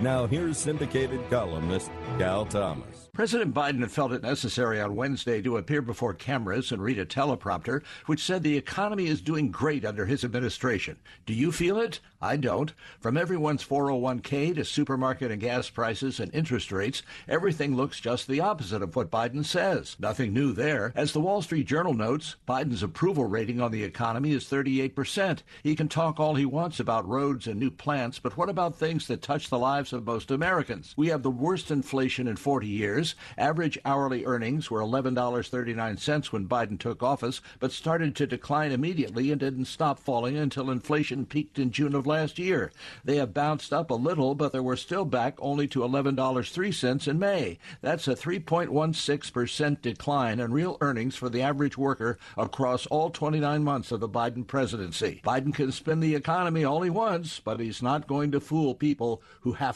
Now, here's syndicated columnist Cal Thomas. President Biden felt it necessary on Wednesday to appear before cameras and read a teleprompter which said the economy is doing great under his administration. Do you feel it? I don't. From everyone's 401k to supermarket and gas prices and interest rates, everything looks just the opposite of what Biden says. Nothing new there. As the Wall Street Journal notes, Biden's approval rating on the economy is 38%. He can talk all he wants about roads and new plants, but what about things that touch the lives of most Americans? We have the worst inflation in 40 years. Average hourly earnings were $11.39 when Biden took office, but started to decline immediately and didn't stop falling until inflation peaked in June of last year. They have bounced up a little, but they were still back only to $11.03 in May. That's a 3.16% decline in real earnings for the average worker across all 29 months of the Biden presidency. Biden can spin the economy all he wants, but he's not going to fool people who have